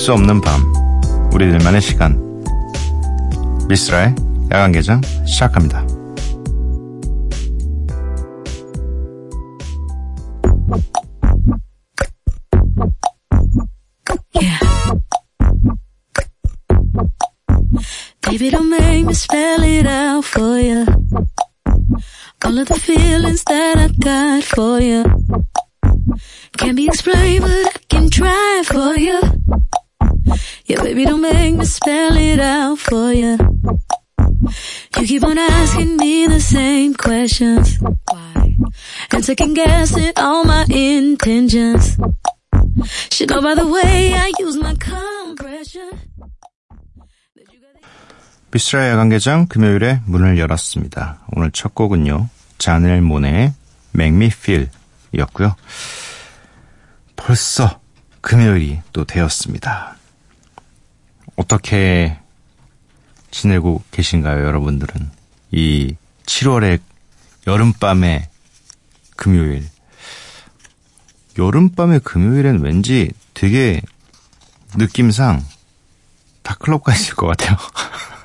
수 없는 밤, 우리들만의 시간. 미스라의 야간 개장 시작합니다. Baby, don't make me spell it out for you. All of the feelings that I got for you. Can't be explained, but I can try for you. Yeah, baby, don't make me spell it out for you. You keep on asking me the same questions. Why? And second guessing all my intentions. Should know by the way I use my compression. 비스라의 야간 개장 금요일에 문을 열었습니다. 오늘 첫 곡은요. 자넬 모네의 Make Me Feel 이었고요. 벌써 금요일이 또 되었습니다. 어떻게 지내고 계신가요, 여러분들은? 이 7월의 여름밤의 금요일. 여름밤의 금요일엔 왠지 되게 느낌상 다 클럽 가 있을 것 같아요.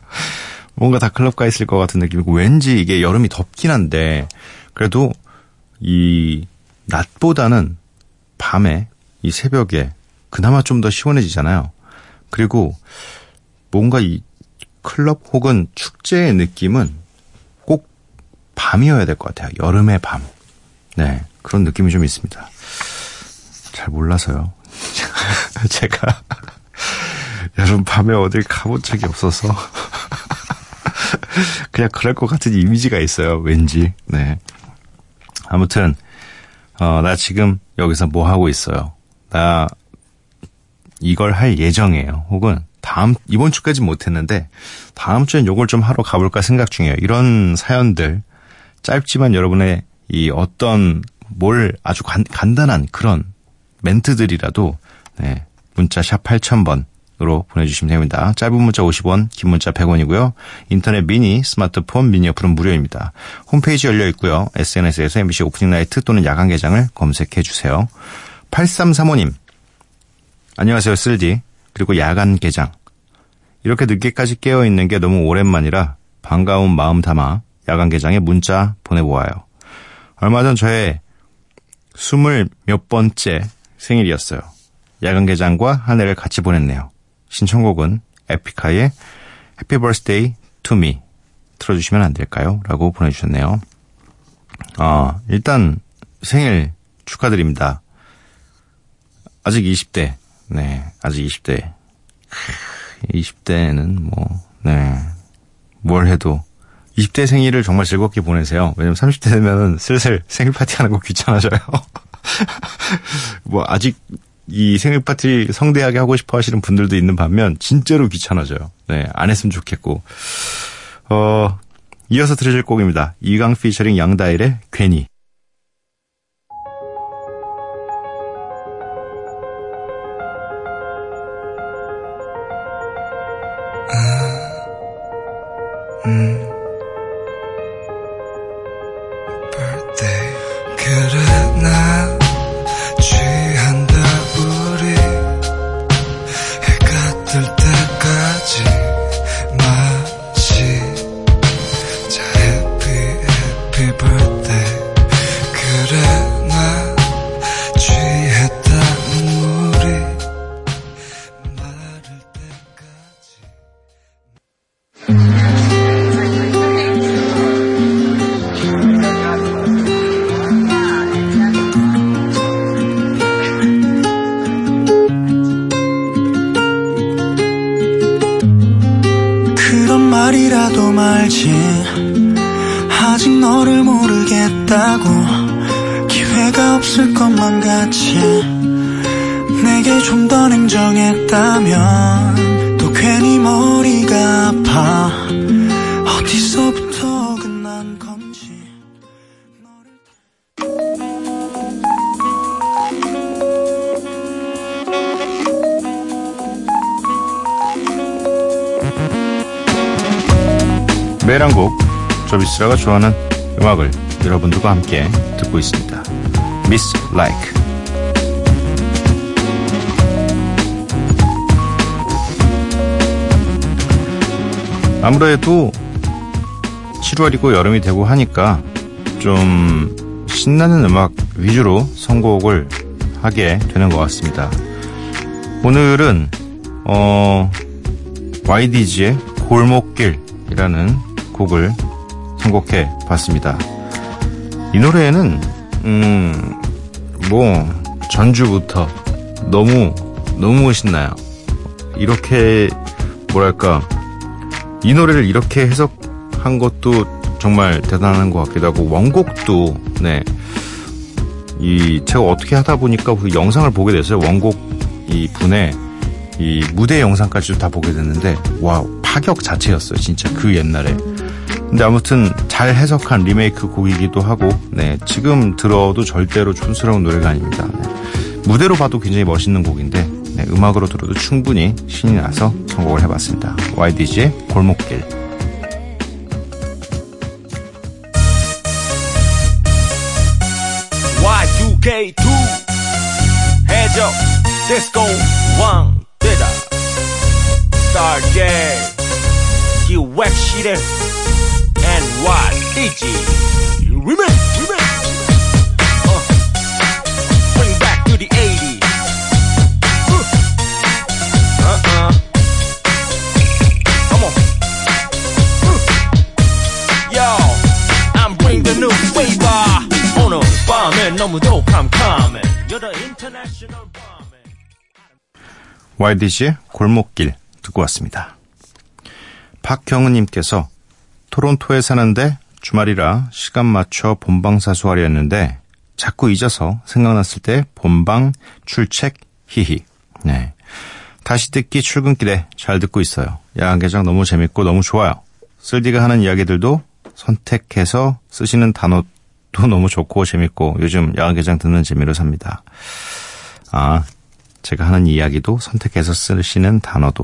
뭔가 다 클럽 가 있을 것 같은 느낌이고 왠지 이게 여름이 덥긴 한데 그래도 이 낮보다는 밤에 이 새벽에 그나마 좀 더 시원해지잖아요. 그리고 뭔가 이 클럽 혹은 축제의 느낌은 꼭 밤이어야 될 것 같아요. 여름의 밤. 네. 그런 느낌이 좀 있습니다. 잘 몰라서요. 제가 여름 밤에 어딜 가본 적이 없어서 그냥 그럴 것 같은 이미지가 있어요. 왠지. 네. 아무튼 어, 나 지금 여기서 뭐 하고 있어요. 나 이걸 할 예정이에요. 혹은 다음 이번 주까지 못했는데 다음 주엔 요걸 좀 하러 가볼까 생각 중이에요. 이런 사연들 짧지만 여러분의 이 어떤 뭘 아주 간, 간단한 그런 멘트들이라도 네, 문자 샵 8000번으로 보내주시면 됩니다. 짧은 문자 50원, 긴 문자 100원이고요. 인터넷 미니, 스마트폰, 미니 어플은 무료입니다. 홈페이지 열려 있고요. SNS에서 MBC Opening Night 또는 야간 개장을 검색해 주세요. 8335님, 안녕하세요, 쓸디. 그리고 야간 개장. 이렇게 늦게까지 깨어있는 게 너무 오랜만이라 반가운 마음 담아 야간 개장에 문자 보내보아요. 얼마 전 저의 스물 몇 번째 생일이었어요. 야간 개장과 한 해를 같이 보냈네요. 신청곡은 에픽하의 Happy Birthday to Me 틀어주시면 안 될까요? 라고 보내주셨네요. 아, 일단 생일 축하드립니다. 아직 20대. 네, 아직 20대. 20대는 뭐, 네, 뭘 해도 20대 생일을 정말 즐겁게 보내세요. 왜냐면 30대 되면은 슬슬 생일 파티 하는 거 귀찮아져요. 뭐, 아직 이 생일 파티 성대하게 하고 싶어 하시는 분들도 있는 반면, 진짜로 귀찮아져요. 네, 안 했으면 좋겠고. 어, 이어서 들으실 곡입니다. 이강 피처링 양다일의 괜히. 말이라도 말지. 아직 너를 모르겠다고 기회가 없을 것만 같이 내게 좀 더 냉정했다면 또 괜히 머리가 아파. 어디서부터 매일한 곡 저비스라가 좋아하는 음악을 여러분들과 함께 듣고 있습니다. Miss like. 아무래도 7월이고 여름이 되고 하니까 좀 신나는 음악 위주로 선곡을 하게 되는 것 같습니다. 오늘은 어, YDG의 골목길이라는 곡을 선곡해 봤습니다. 이 노래는 음 뭐 전주부터 너무 너무 신나요. 이렇게 뭐랄까 이 노래를 이렇게 해석한 것도 정말 대단한 것 같기도 하고 원곡도 네. 이 제가 어떻게 하다 보니까 그 영상을 보게 됐어요. 원곡 이 분의 이 무대 영상까지도 다 보게 됐는데 와 파격 자체였어요. 진짜 그 옛날에. 근데 아무튼 잘 해석한 리메이크 곡이기도 하고 네 지금 들어도 절대로 촌스러운 노래가 아닙니다. 네. 무대로 봐도 굉장히 멋있는 곡인데 네, 음악으로 들어도 충분히 신이 나서 선곡을 해봤습니다. YDG의 골목길. Y2K2 해적 디스코 왕대다 스타제 기획실의 너무도 캄캄해 YDG의 골목길 듣고 왔습니다. 박경은님께서 토론토에 사는데 주말이라 시간 맞춰 본방 사수하려 했는데 자꾸 잊어서 생각났을 때 본방 출첵 히히. 네. 다시 듣기 출근길에 잘 듣고 있어요. 야간 개장 너무 재밌고 너무 좋아요. 쓸디가 하는 이야기들도 선택해서 쓰시는 단어 도 너무 좋고 재밌고 요즘 야간 개장 듣는 재미로 삽니다. 아, 제가 하는 이야기도 선택해서 쓰시는 단어도.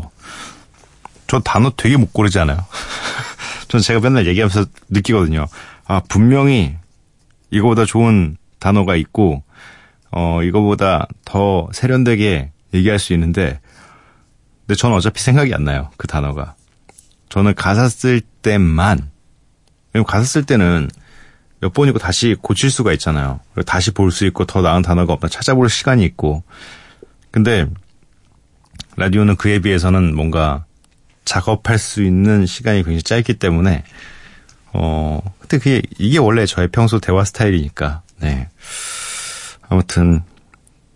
저 단어 되게 못 고르잖아요. 전 제가 맨날 얘기하면서 느끼거든요. 아, 분명히 이거보다 좋은 단어가 있고, 어, 이거보다 더 세련되게 얘기할 수 있는데, 근데 저는 어차피 생각이 안 나요. 그 단어가. 저는 가사 쓸 때만, 가사 쓸 때는 몇 번이고 다시 고칠 수가 있잖아요. 그리고 다시 볼 수 있고 더 나은 단어가 없나 찾아볼 시간이 있고. 근데 라디오는 그에 비해서는 뭔가 작업할 수 있는 시간이 굉장히 짧기 때문에 어 근데 그게 이게 원래 저의 평소 대화 스타일이니까. 네. 아무튼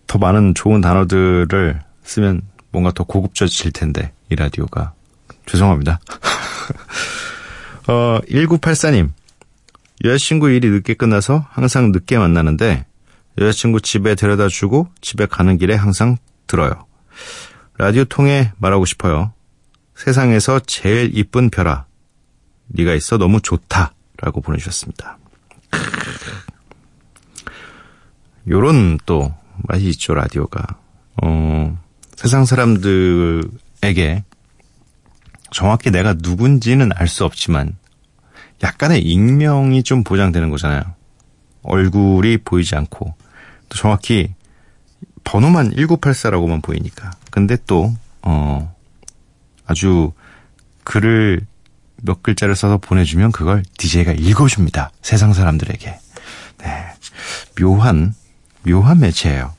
더 많은 좋은 단어들을 쓰면 뭔가 더 고급져질 텐데 이 라디오가. 죄송합니다. 어 1984님 여자친구 일이 늦게 끝나서 항상 늦게 만나는데 여자친구 집에 데려다 주고 집에 가는 길에 항상 들어요. 라디오 통해 말하고 싶어요. 세상에서 제일 이쁜 별아. 네가 있어 너무 좋다. 라고 보내주셨습니다. 요런 또 맛이 있죠, 라디오가. 어, 세상 사람들에게 정확히 내가 누군지는 알 수 없지만 약간의 익명이 좀 보장되는 거잖아요. 얼굴이 보이지 않고 또 정확히 번호만 1984라고만 보이니까. 근데 또 어, 아주 글을 몇 글자를 써서 보내주면 그걸 DJ가 읽어줍니다. 세상 사람들에게. 네. 묘한, 묘한 매체예요.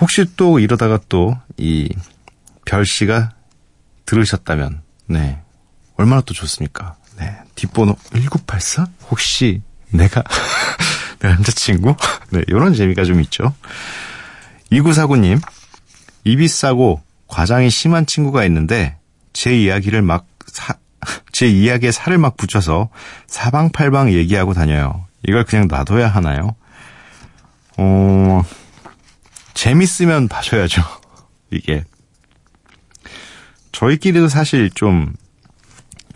혹시 또 이러다가 또 이 별 씨가 들으셨다면, 네. 얼마나 또 좋습니까? 네. 뒷번호 1984? 혹시 내가, 내 남자친구? 네. 요런 재미가 좀 있죠. 2949님, 입이 싸고 과장이 심한 친구가 있는데 제 이야기를 막 사, 제 이야기에 살을 막 붙여서 사방팔방 얘기하고 다녀요. 이걸 그냥 놔둬야 하나요? 어, 재밌으면 봐줘야죠. 이게. 저희끼리도 사실 좀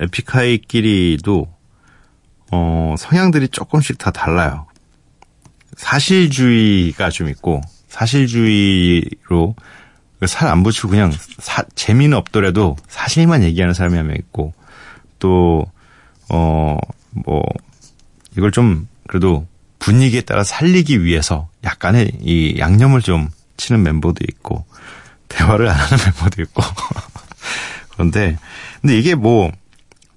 에픽하이끼리도 어, 성향들이 조금씩 다 달라요. 사실주의가 좀 있고 사실주의로 살 안 붙이고 그냥 사, 재미는 없더라도 사실만 얘기하는 사람이 한 명 있고 또 어 뭐 이걸 좀 그래도 분위기에 따라 살리기 위해서 약간의 이 양념을 좀 치는 멤버도 있고 대화를 안 하는 멤버도 있고 그런데 근데 이게 뭐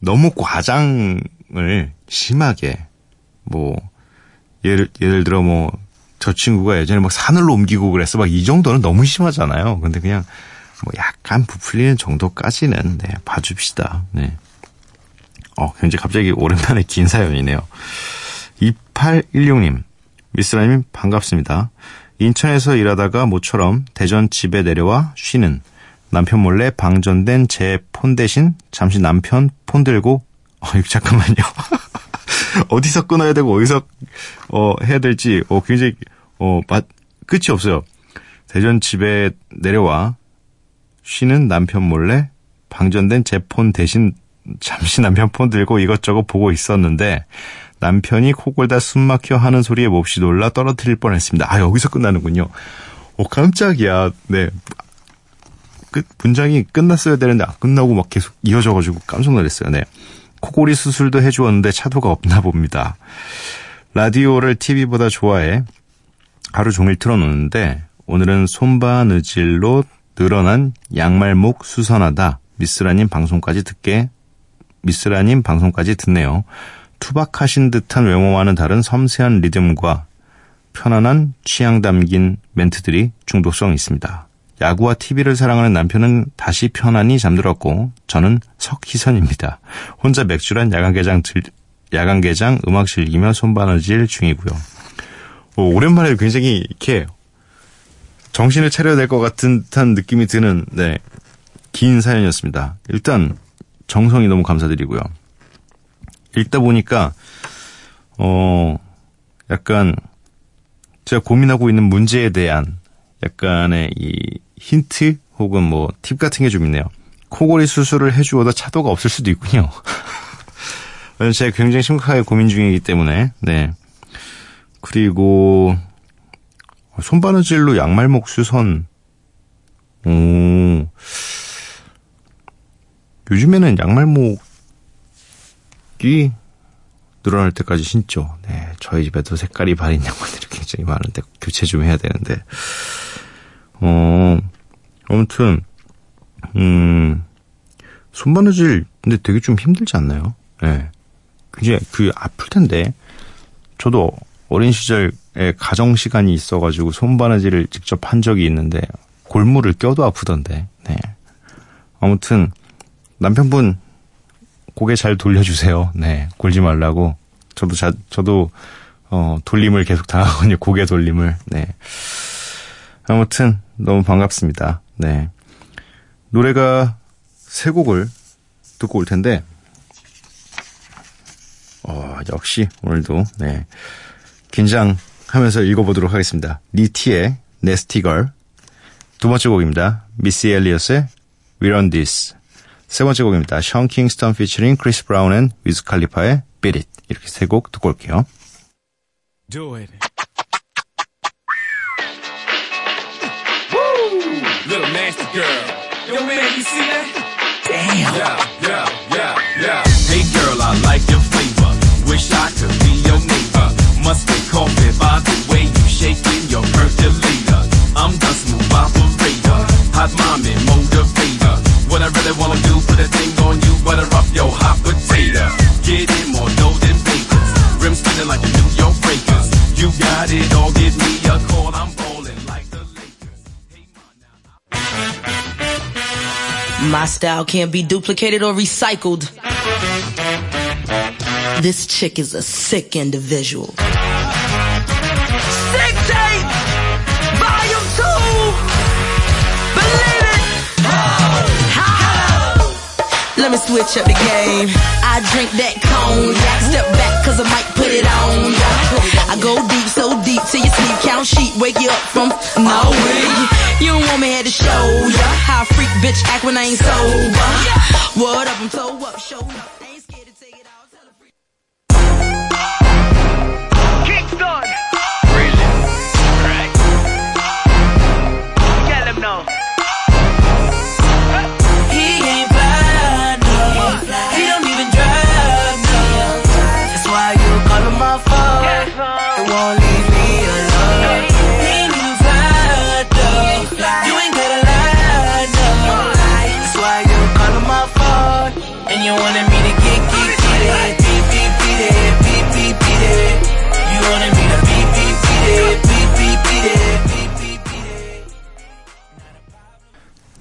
너무 과장을 심하게 뭐 예를 예를 들어 뭐 저 친구가 예전에 막 산을 옮기고 그랬어 막 이 정도는 너무 심하잖아요. 근데 그냥 뭐 약간 부풀리는 정도까지는 네 봐줍시다. 네. 어 굉장히 갑자기 오랜만에 긴 사연이네요. 2816님 미스라님 반갑습니다. 인천에서 일하다가 모처럼 대전 집에 내려와 쉬는 남편 몰래 방전된 제 폰 대신 잠시 남편 폰 들고 어, 이거 잠깐만요. 어디서 끊어야 되고 어디서 어 해야 될지 어 굉장히 어 맛, 끝이 없어요. 대전 집에 내려와 쉬는 남편 몰래 방전된 제 폰 대신 잠시 남편 폰 들고 이것저것 보고 있었는데 남편이 코골다 숨막혀 하는 소리에 몹시 놀라 떨어뜨릴 뻔했습니다. 아 여기서 끝나는군요. 오 깜짝이야. 네. 끝 문장이 끝났어야 되는데 안 끝나고 막 계속 이어져가지고 깜짝 놀랐어요. 네. 코골이 수술도 해주었는데 차도가 없나 봅니다. 라디오를 TV보다 좋아해 하루 종일 틀어놓는데 오늘은 손바느질로 늘어난 양말목 수선하다 미스라님 방송까지 듣게 미스라님 방송까지 듣네요. 투박하신 듯한 외모와는 다른 섬세한 리듬과 편안한 취향 담긴 멘트들이 중독성이 있습니다. 야구와 TV를 사랑하는 남편은 다시 편안히 잠들었고 저는 석희선입니다. 혼자 맥주란 야간개장 들, 야간개장 음악 즐기며 손바느질 중이고요. 오, 오랜만에 굉장히 이렇게 정신을 차려야 될 것 같은 듯한 느낌이 드는 네, 긴 사연이었습니다. 일단 정성이 너무 감사드리고요. 읽다 보니까 어 약간 제가 고민하고 있는 문제에 대한 약간의 이 힌트 혹은 뭐 팁 같은 게 좀 있네요. 코골이 수술을 해주어도 차도가 없을 수도 있군요. 제가 굉장히 심각하게 고민 중이기 때문에 네 그리고 손바느질로 양말목 수선 오 요즘에는 양말목이 늘어날 때까지 신죠. 네, 저희 집에도 색깔이 바린 양말들이 굉장히 많은데 교체 좀 해야 되는데. 어, 아무튼 음, 손바느질 근데 되게 좀 힘들지 않나요? 예. 네. 굉장히 그 아플 텐데 저도 어린 시절에 가정 시간이 있어가지고 손바느질을 직접 한 적이 있는데 골무를 껴도 아프던데. 네. 아무튼 남편분 고개 잘 돌려주세요. 네, 골지 말라고. 저도 자, 저도 어, 돌림을 계속 당하거든요. 고개 돌림을. 네. 아무튼 너무 반갑습니다. 네. 노래가 세 곡을 듣고 올 텐데, 어, 역시 오늘도 네 긴장하면서 읽어보도록 하겠습니다. 니티의 Nasty Girl 두 번째 곡입니다. 미시 엘리엇의 We Run This 세 번째 곡입니다. 션 킹스턴 피처링 크리스 브라운 and 위즈 칼리파의 Beat It 이렇게 세 곡 듣고 올게요. Do it. Little nasty girl. Yo, man, you see that? Damn. Yeah, yeah, yeah, yeah. Hey, girl, I like your flavor. Wish I could be your neighbor. Must be coffee by the way you shaking your percolator. I'm the smooth operator. Hot mommy motivator. What I really wanna do, put a thing on you, butter up your hot potato. Get in more dough than bakers. Rim spinning like the New York Breakers. You got it all, give My style can't be duplicated or recycled. This chick is a sick individual. Me switch up the game. I drink that cognac. Step back cause I might put it on ya. I go deep, so deep till you sleep count sheet. Wake you up from nowhere. You don't want me here to show ya. How a freak bitch act when I ain't sober. What up, I'm so up, show up. Ain't scared to take it all. Tell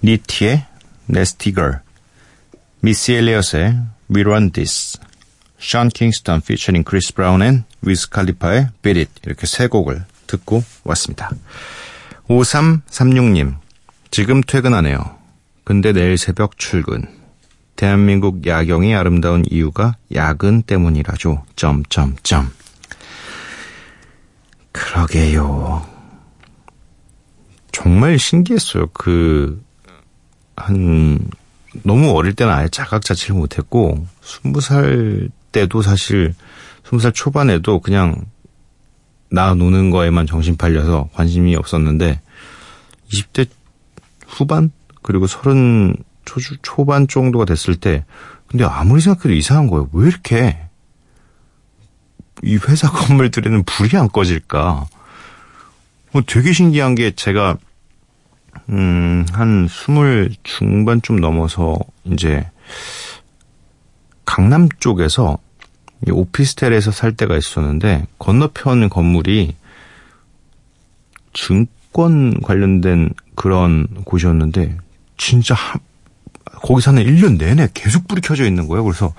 니티의 Girl, 미시 엘리엇의 We Run This, 션 킹스턴 피처링 크리스 브라운 and 위즈 칼리파의 Beat It 이렇게 세 곡을 듣고 왔습니다. 5336님, 지금 퇴근하네요. 근데 내일 새벽 출근. 대한민국 야경이 아름다운 이유가 야근 때문이라죠. 점점점. 그러게요. 정말 신기했어요. 그, 한, 너무 어릴 때는 아예 자각 자체를 못했고, 스무 살 때도 사실, 스무 살 초반에도 그냥, 나 노는 거에만 정신 팔려서 관심이 없었는데, 20대 후반? 그리고 서른 초, 초반 정도가 됐을 때, 근데 아무리 생각해도 이상한 거예요. 왜 이렇게, 이 회사 건물들에는 불이 안 꺼질까? 뭐 되게 신기한 게 제가 음, 한 스물 중반쯤 넘어서 이제 강남 쪽에서 이 오피스텔에서 살 때가 있었는데 건너편 건물이 증권 관련된 그런 곳이었는데 진짜 한, 거기 사는 1년 내내 계속 불이 켜져 있는 거예요. 그래서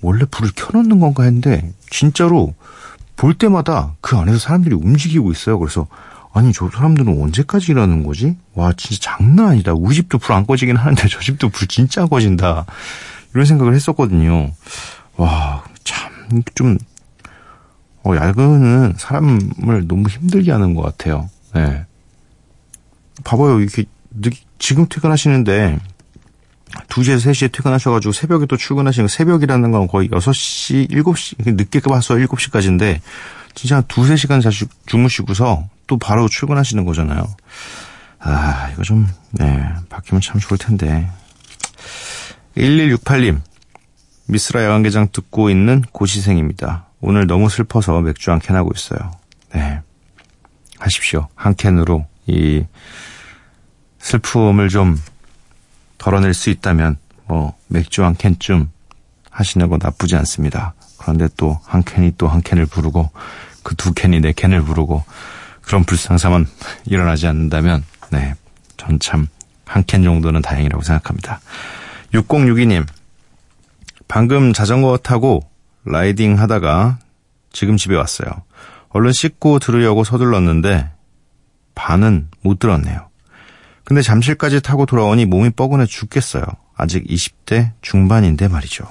원래 불을 켜놓는 건가 했는데 진짜로 볼 때마다 그 안에서 사람들이 움직이고 있어요. 그래서 아니 저 사람들은 언제까지 일하는 거지? 와 진짜 장난 아니다. 우리 집도 불 안 꺼지긴 하는데 저 집도 불 진짜 안 꺼진다. 이런 생각을 했었거든요. 와 참좀 어, 야근은 사람을 너무 힘들게 하는 것 같아요. 네. 봐봐요. 이렇게 늦, 지금 퇴근하시는데 2시에서 3시에 퇴근하셔가지고 새벽에 또 출근하시는 거 새벽이라는 건 거의 6시, 7시, 늦게 봐서 7시까지인데 진짜 한 두세 시간 자주 주무시고서 또 바로 출근하시는 거잖아요. 아, 이거 좀, 네, 바뀌면 참 좋을 텐데. 1168님, 미스라 야간개장 듣고 있는 고시생입니다. 오늘 너무 슬퍼서 맥주 한 캔 하고 있어요. 네. 하십시오. 한 캔으로 이 슬픔을 좀 덜어낼 수 있다면, 뭐, 맥주 한 캔쯤 하시는 거 나쁘지 않습니다. 그런데 또 한 캔이 또 한 캔을 부르고, 그 두 캔이 네 캔을 부르고, 그런 불상사만 일어나지 않는다면, 네. 전 참, 한 캔 정도는 다행이라고 생각합니다. 6062님, 방금 자전거 타고 라이딩 하다가 지금 집에 왔어요. 얼른 씻고 들으려고 서둘렀는데, 반은 못 들었네요. 근데 잠실까지 타고 돌아오니 몸이 뻐근해 죽겠어요. 아직 20대 중반인데 말이죠.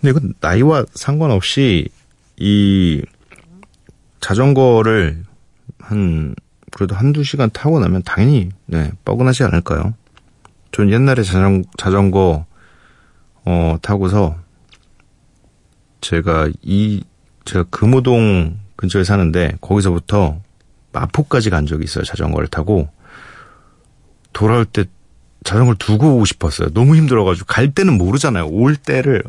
근데 이건 나이와 상관없이 이 자전거를 한 그래도 한두 시간 타고 나면 당연히 네, 뻐근하지 않을까요? 전 옛날에 자전, 자전거 어 타고서 제가 이 제가 금호동 근처에 사는데 거기서부터 마포까지 간 적이 있어요. 자전거를 타고 돌아올 때 자전거를 두고 오고 싶었어요. 너무 힘들어가지고 갈 때는 모르잖아요. 올 때를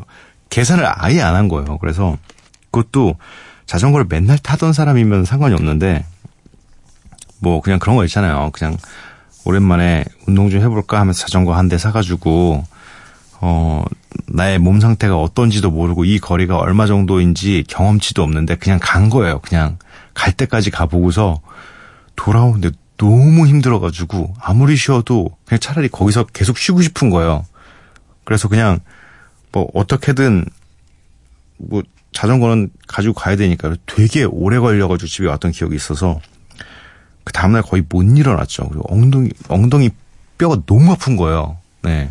계산을 아예 안 한 거예요. 그래서 그것도 자전거를 맨날 타던 사람이면 상관이 없는데 뭐 그냥 그런 거 있잖아요. 그냥 오랜만에 운동 좀 해볼까 하면서 자전거 한 대 사가지고 어 나의 몸 상태가 어떤지도 모르고 이 거리가 얼마 정도인지 경험치도 없는데 그냥 간 거예요. 그냥 갈 때까지 가보고서 돌아오는데 너무 힘들어가지고 아무리 쉬어도 그냥 차라리 거기서 계속 쉬고 싶은 거예요. 그래서 그냥 뭐 어떻게든 뭐 자전거는 가지고 가야 되니까 되게 오래 걸려가지고 집에 왔던 기억이 있어서 그 다음날 거의 못 일어났죠. 그리고 엉덩이 엉덩이 뼈가 너무 아픈 거예요. 네.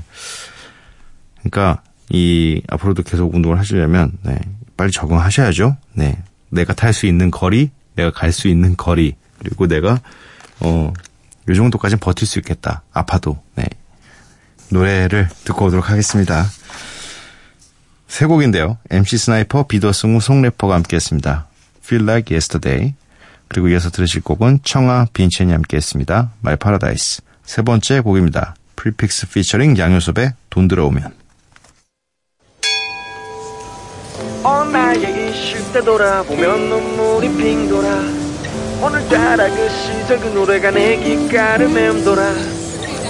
그러니까 이 앞으로도 계속 운동을 하시려면 네, 빨리 적응하셔야죠. 네. 내가 탈 수 있는 거리, 내가 갈 수 있는 거리, 그리고 내가 어, 요 정도까지는 버틸 수 있겠다. 아파도. 네. 노래를 듣고 오도록 하겠습니다. 세 곡인데요. MC 스나이퍼, 비더승우, 송래퍼가 함께 했습니다. Feel Like Yesterday. 그리고 이어서 들으실 곡은 청아, 빈첸이 함께 했습니다. My Paradise. 세 번째 곡입니다. 프리픽스 피처링 양효섭의 돈 들어오면. 나에게 쉴때 돌아보면 눈물이 핑 돌아 오늘따라 그그 노래가 내 귓가를 맴돌아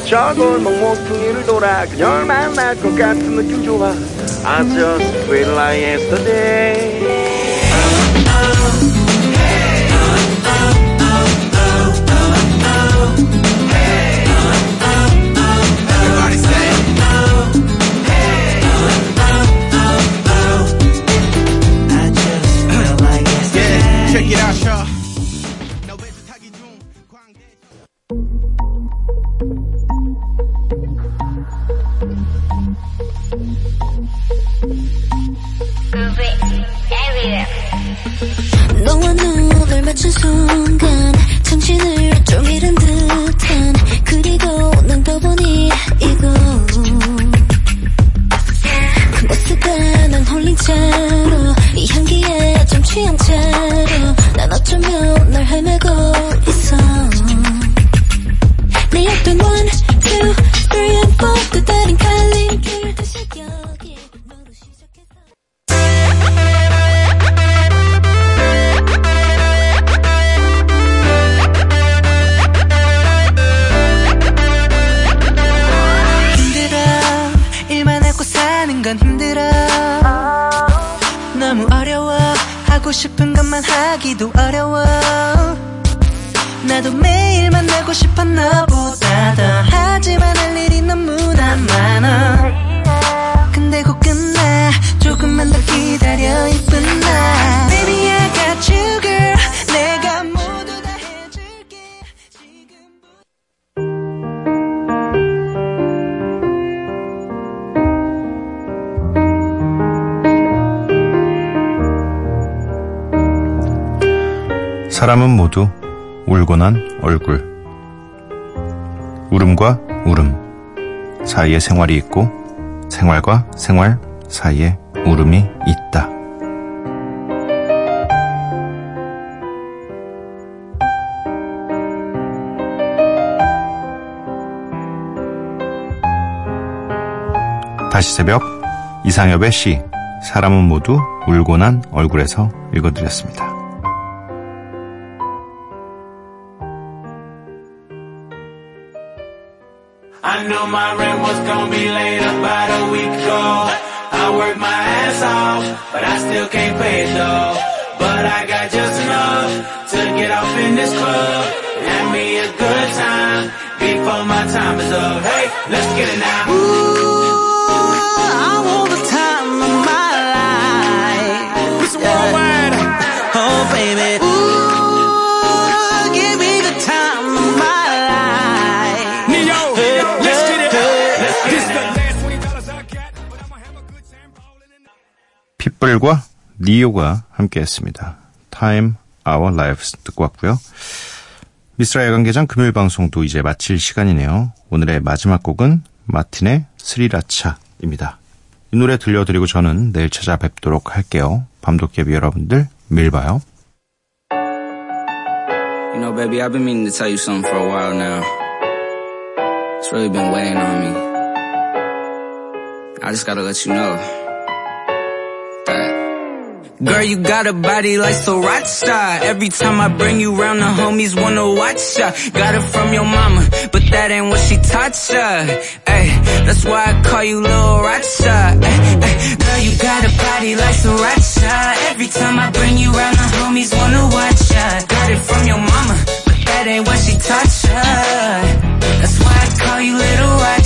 저 골목 모퉁이를 돌아 그녀를 만날 것 같은 느낌 좋아 I just feel like yesterday 사람은 모두 울고 난 얼굴. 울음과 울음 사이에 생활이 있고 생활과 생활 사이에 울음이 있다. 다시 새벽 이상엽의 시 사람은 모두 울고 난 얼굴에서 읽어드렸습니다. My rent was gonna be late about a week ago. I worked my ass off, but I still can't pay it though. But I got just enough to get off in this club. Have me a good time before my time is up. Hey, let's get it now. 핏불과 리오가 함께했습니다. Time Our Lives 듣고 왔고요. 미스라 야간개장 금요일 방송도 이제 마칠 시간이네요. 오늘의 마지막 곡은 마틴의 스리라차입니다. 이 노래 들려드리고 저는 내일 찾아뵙도록 할게요. 밤도깨비 여러분들 매일 봐요. You know, baby, I've been meaning to tell you something for a while now. It's really been weighing on me. I just gotta let you know. Girl, you got a body like Sriracha. Every time I bring you round, the homies wanna watch ya. Got it from your mama, but that ain't what she taught ya. Ay, that's why I call you Lil Racha. Girl, you got a body like Sriracha. Every time I bring you round, the homies wanna watch ya. Got it from your mama, but that ain't what she taught ya. That's why I call you Little Lil